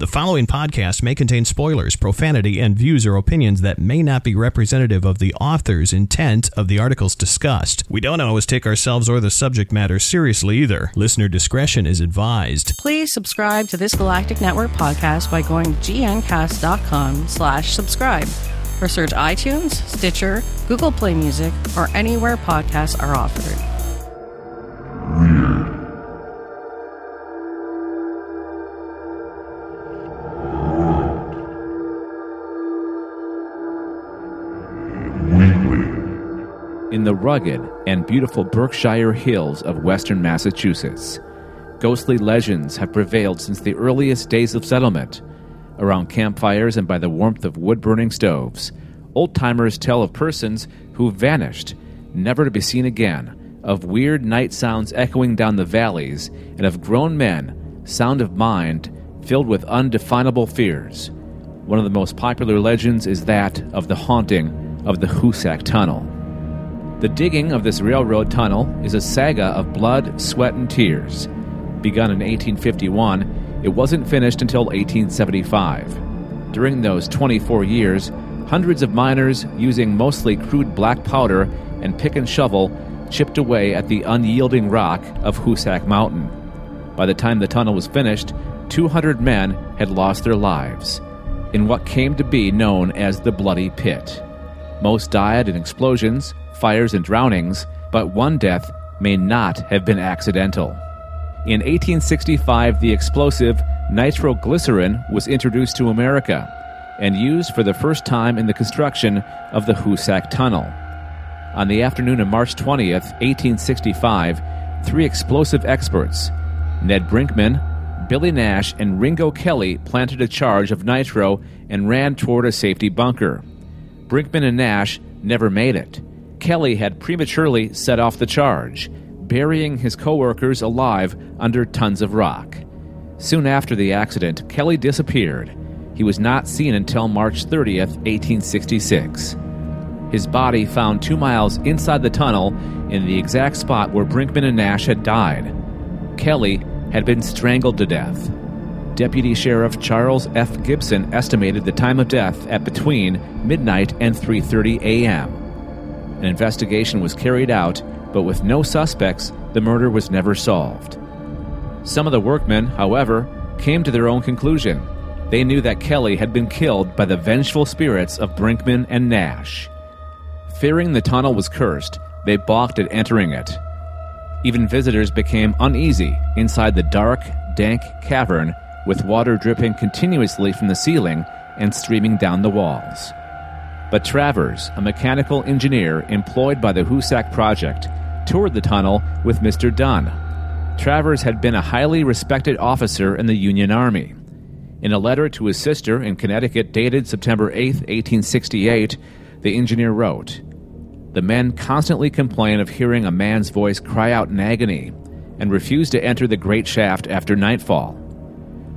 The following podcast may contain spoilers, profanity, and views or opinions that may not be representative of the author's intent of the articles discussed. We don't always take ourselves or the subject matter seriously either. Listener discretion is advised. Please subscribe to this Galactic Network podcast by going to gncast.com slash subscribe or search iTunes, Stitcher, Google Play Music, or anywhere podcasts are offered. Rugged and beautiful Berkshire hills of western Massachusetts. Ghostly legends have prevailed since the earliest days of settlement. Around campfires and by the warmth of wood burning stoves, old timers tell of persons who vanished, never to be seen again, of weird night sounds echoing down the valleys, and of grown men, sound of mind, filled with undefinable fears. One of the most popular legends is that of the haunting of the Hoosac Tunnel. The digging of this railroad tunnel is a saga of blood, sweat, and tears. Begun in 1851, it wasn't finished until 1875. During those 24 years, hundreds of miners, using mostly crude black powder and pick and shovel, chipped away at the unyielding rock of Hoosac Mountain. By the time the tunnel was finished, 200 men had lost their lives in what came to be known as the Bloody Pit. Most died in explosions, fires, and drownings, but one death may not have been accidental. In 1865, the explosive nitroglycerin was introduced to America and used for the first time in the construction of the Hoosac Tunnel. On the afternoon of March 20th, 1865, three explosive experts, Ned Brinkman, Billy Nash, and Ringo Kelly, planted a charge of nitro and ran toward a safety bunker. Brinkman and Nash never made it. Kelly had prematurely set off the charge, burying his coworkers alive under tons of rock. Soon after the accident, Kelly disappeared. He was not seen until March 30th, 1866. His body found two miles inside the tunnel in the exact spot where Brinkman and Nash had died. Kelly had been strangled to death. Deputy Sheriff Charles F. Gibson estimated the time of death at between midnight and 3:30 a.m. An investigation was carried out, but with no suspects, the murder was never solved. Some of the workmen, however, came to their own conclusion. They knew that Kelly had been killed by the vengeful spirits of Brinkman and Nash. Fearing the tunnel was cursed, they balked at entering it. Even visitors became uneasy inside the dark, dank cavern with water dripping continuously from the ceiling and streaming down the walls. But Travers, a mechanical engineer employed by the Hoosac Project, toured the tunnel with Mr. Dunn. Travers had been a highly respected officer in the Union Army. In a letter to his sister in Connecticut dated September 8, 1868, the engineer wrote The men constantly complain of hearing a man's voice cry out in agony and refuse to enter the great shaft after nightfall.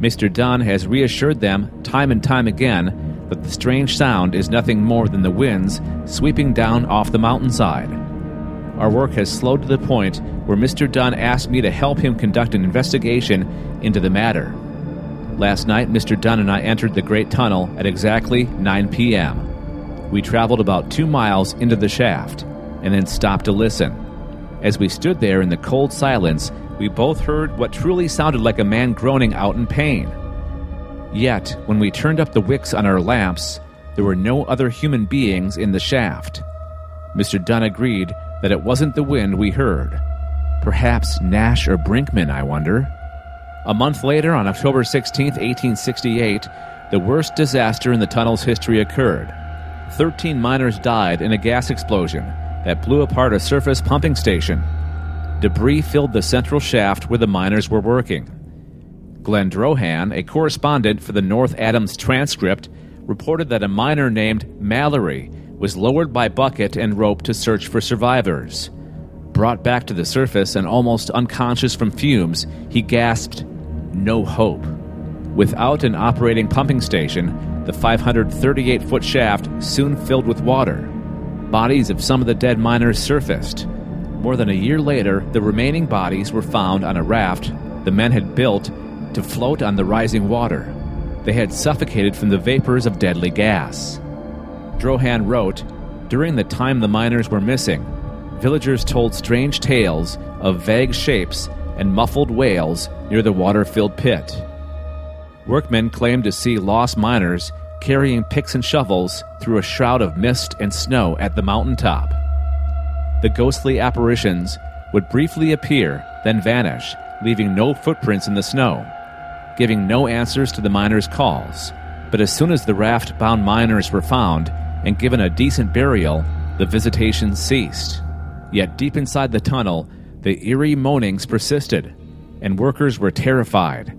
Mr. Dunn has reassured them time and time again but the strange sound is nothing more than the winds sweeping down off the mountainside. Our work has slowed to the point where Mr. Dunn asked me to help him conduct an investigation into the matter. Last night, Mr. Dunn and I entered the Great Tunnel at exactly 9 p.m. We traveled about two miles into the shaft and then stopped to listen. As we stood there in the cold silence, we both heard what truly sounded like a man groaning out in pain. Yet, when we turned up the wicks on our lamps, there were no other human beings in the shaft. Mr. Dunn agreed that it wasn't the wind we heard. Perhaps Nash or Brinkman, I wonder. A month later, on October 16, 1868, the worst disaster in the tunnel's history occurred. Thirteen miners died in a gas explosion that blew apart a surface pumping station. Debris filled the central shaft where the miners were working. Glenn Drohan, a correspondent for the North Adams Transcript, reported that a miner named Mallory was lowered by bucket and rope to search for survivors. Brought back to the surface and almost unconscious from fumes, he gasped, No hope. Without an operating pumping station, the 538 foot shaft soon filled with water. Bodies of some of the dead miners surfaced. More than a year later, the remaining bodies were found on a raft the men had built to float on the rising water. they had suffocated from the vapors of deadly gas. Drohan wrote During the time the miners were missing, villagers told strange tales of vague shapes and muffled wails near the water filled pit. Workmen claimed to see lost miners carrying picks and shovels through a shroud of mist and snow at the mountaintop. The ghostly apparitions would briefly appear, then vanish, leaving no footprints in the snow, giving no answers to the miners' calls. But as soon as the raft bound miners were found and given a decent burial, the visitations ceased. Yet deep inside the tunnel, the eerie moanings persisted, and workers were terrified.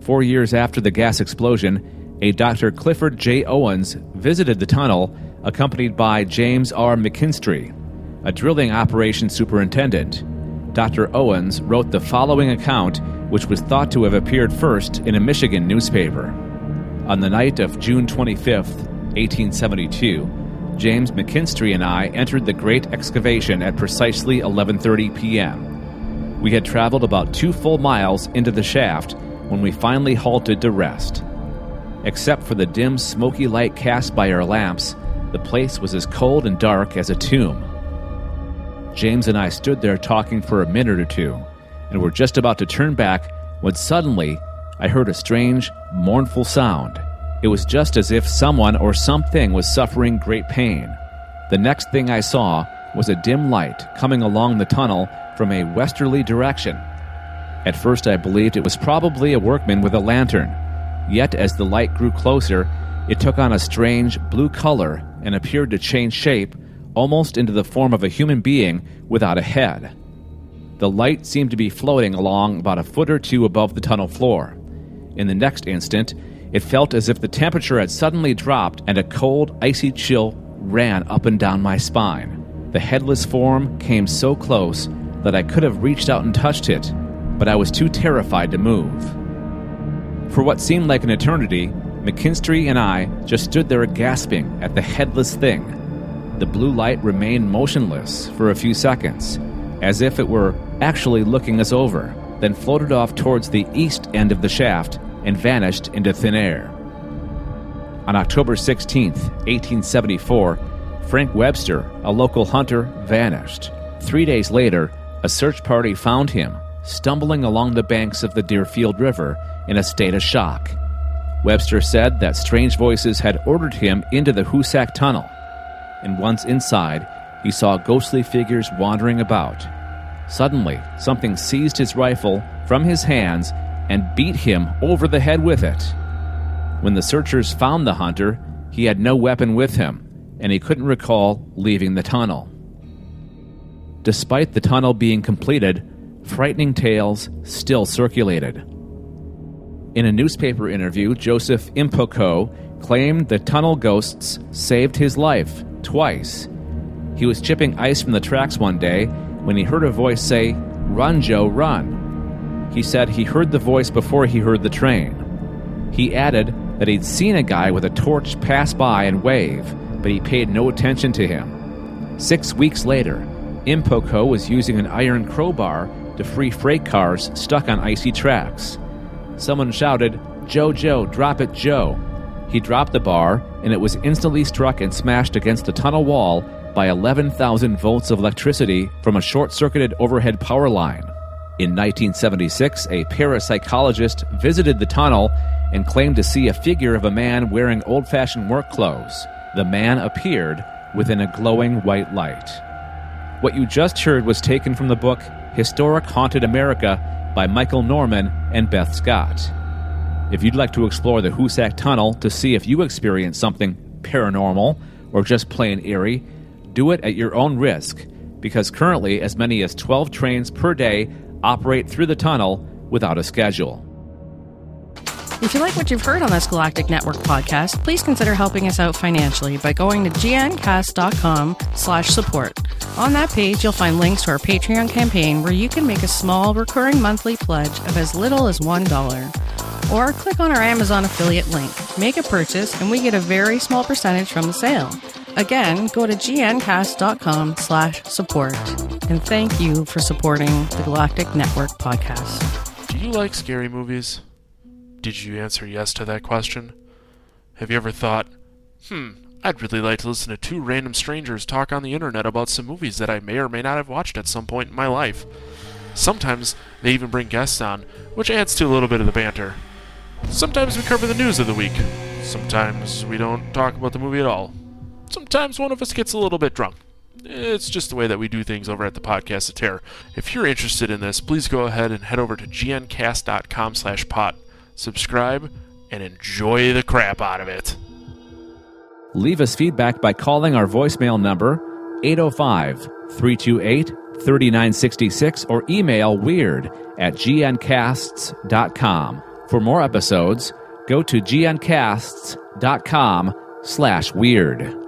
Four years after the gas explosion, a Dr. Clifford J. Owens visited the tunnel, accompanied by James R. McKinstry, a drilling operations superintendent. Dr. Owens wrote the following account, which was thought to have appeared first in a Michigan newspaper. On the night of June 25, 1872, James McKinstry and I entered the great excavation at precisely 11:30 p.m. We had traveled about 2 full miles into the shaft when we finally halted to rest. Except for the dim smoky light cast by our lamps, the place was as cold and dark as a tomb. James and I stood there talking for a minute or two and were just about to turn back when suddenly I heard a strange, mournful sound. It was just as if someone or something was suffering great pain. The next thing I saw was a dim light coming along the tunnel from a westerly direction. At first, I believed it was probably a workman with a lantern. Yet, as the light grew closer, it took on a strange blue color and appeared to change shape almost into the form of a human being without a head. The light seemed to be floating along about a foot or two above the tunnel floor. In the next instant, it felt as if the temperature had suddenly dropped and a cold, icy chill ran up and down my spine. The headless form came so close that I could have reached out and touched it, but I was too terrified to move. For what seemed like an eternity, McKinstry and I just stood there gasping at the headless thing. The blue light remained motionless for a few seconds, as if it were actually looking us over, then floated off towards the east end of the shaft and vanished into thin air. On October 16, 1874, Frank Webster, a local hunter, vanished. Three days later, a search party found him stumbling along the banks of the Deerfield River in a state of shock. Webster said that strange voices had ordered him into the Hoosac Tunnel, and once inside, he saw ghostly figures wandering about. Suddenly, something seized his rifle from his hands and beat him over the head with it. When the searchers found the hunter, he had no weapon with him, and he couldn't recall leaving the tunnel. Despite the tunnel being completed, frightening tales still circulated. In a newspaper interview, Joseph Impoco claimed the tunnel ghosts saved his life twice. He was chipping ice from the tracks one day when he heard a voice say, Run, Joe, run. He said he heard the voice before he heard the train. He added that he'd seen a guy with a torch pass by and wave, but he paid no attention to him. Six weeks later, Impoco was using an iron crowbar to free freight cars stuck on icy tracks. Someone shouted, Joe, Joe, drop it, Joe. He dropped the bar, and it was instantly struck and smashed against the tunnel wall by 11,000 volts of electricity from a short circuited overhead power line. In 1976, a parapsychologist visited the tunnel and claimed to see a figure of a man wearing old fashioned work clothes. The man appeared within a glowing white light. What you just heard was taken from the book Historic Haunted America by Michael Norman and Beth Scott. If you'd like to explore the Hoosac Tunnel to see if you experience something paranormal or just plain eerie, do it at your own risk, because currently as many as 12 trains per day operate through the tunnel without a schedule. If you like what you've heard on this Galactic Network podcast, please consider helping us out financially by going to gncast.com slash support. On that page, you'll find links to our Patreon campaign where you can make a small recurring monthly pledge of as little as $1. Or click on our Amazon affiliate link, make a purchase, and we get a very small percentage from the sale. Again, go to gncast.com slash support. And thank you for supporting the Galactic Network podcast. Do you like scary movies? Did you answer yes to that question? Have you ever thought, hmm, I'd really like to listen to two random strangers talk on the internet about some movies that I may or may not have watched at some point in my life? Sometimes they even bring guests on, which adds to a little bit of the banter. Sometimes we cover the news of the week. Sometimes we don't talk about the movie at all. Sometimes one of us gets a little bit drunk. It's just the way that we do things over at the Podcast of Terror. If you're interested in this, please go ahead and head over to gncast.com slash pot. Subscribe and enjoy the crap out of it. Leave us feedback by calling our voicemail number 805 328 3966 or email weird at gncasts.com. For more episodes, go to gncasts.com slash weird.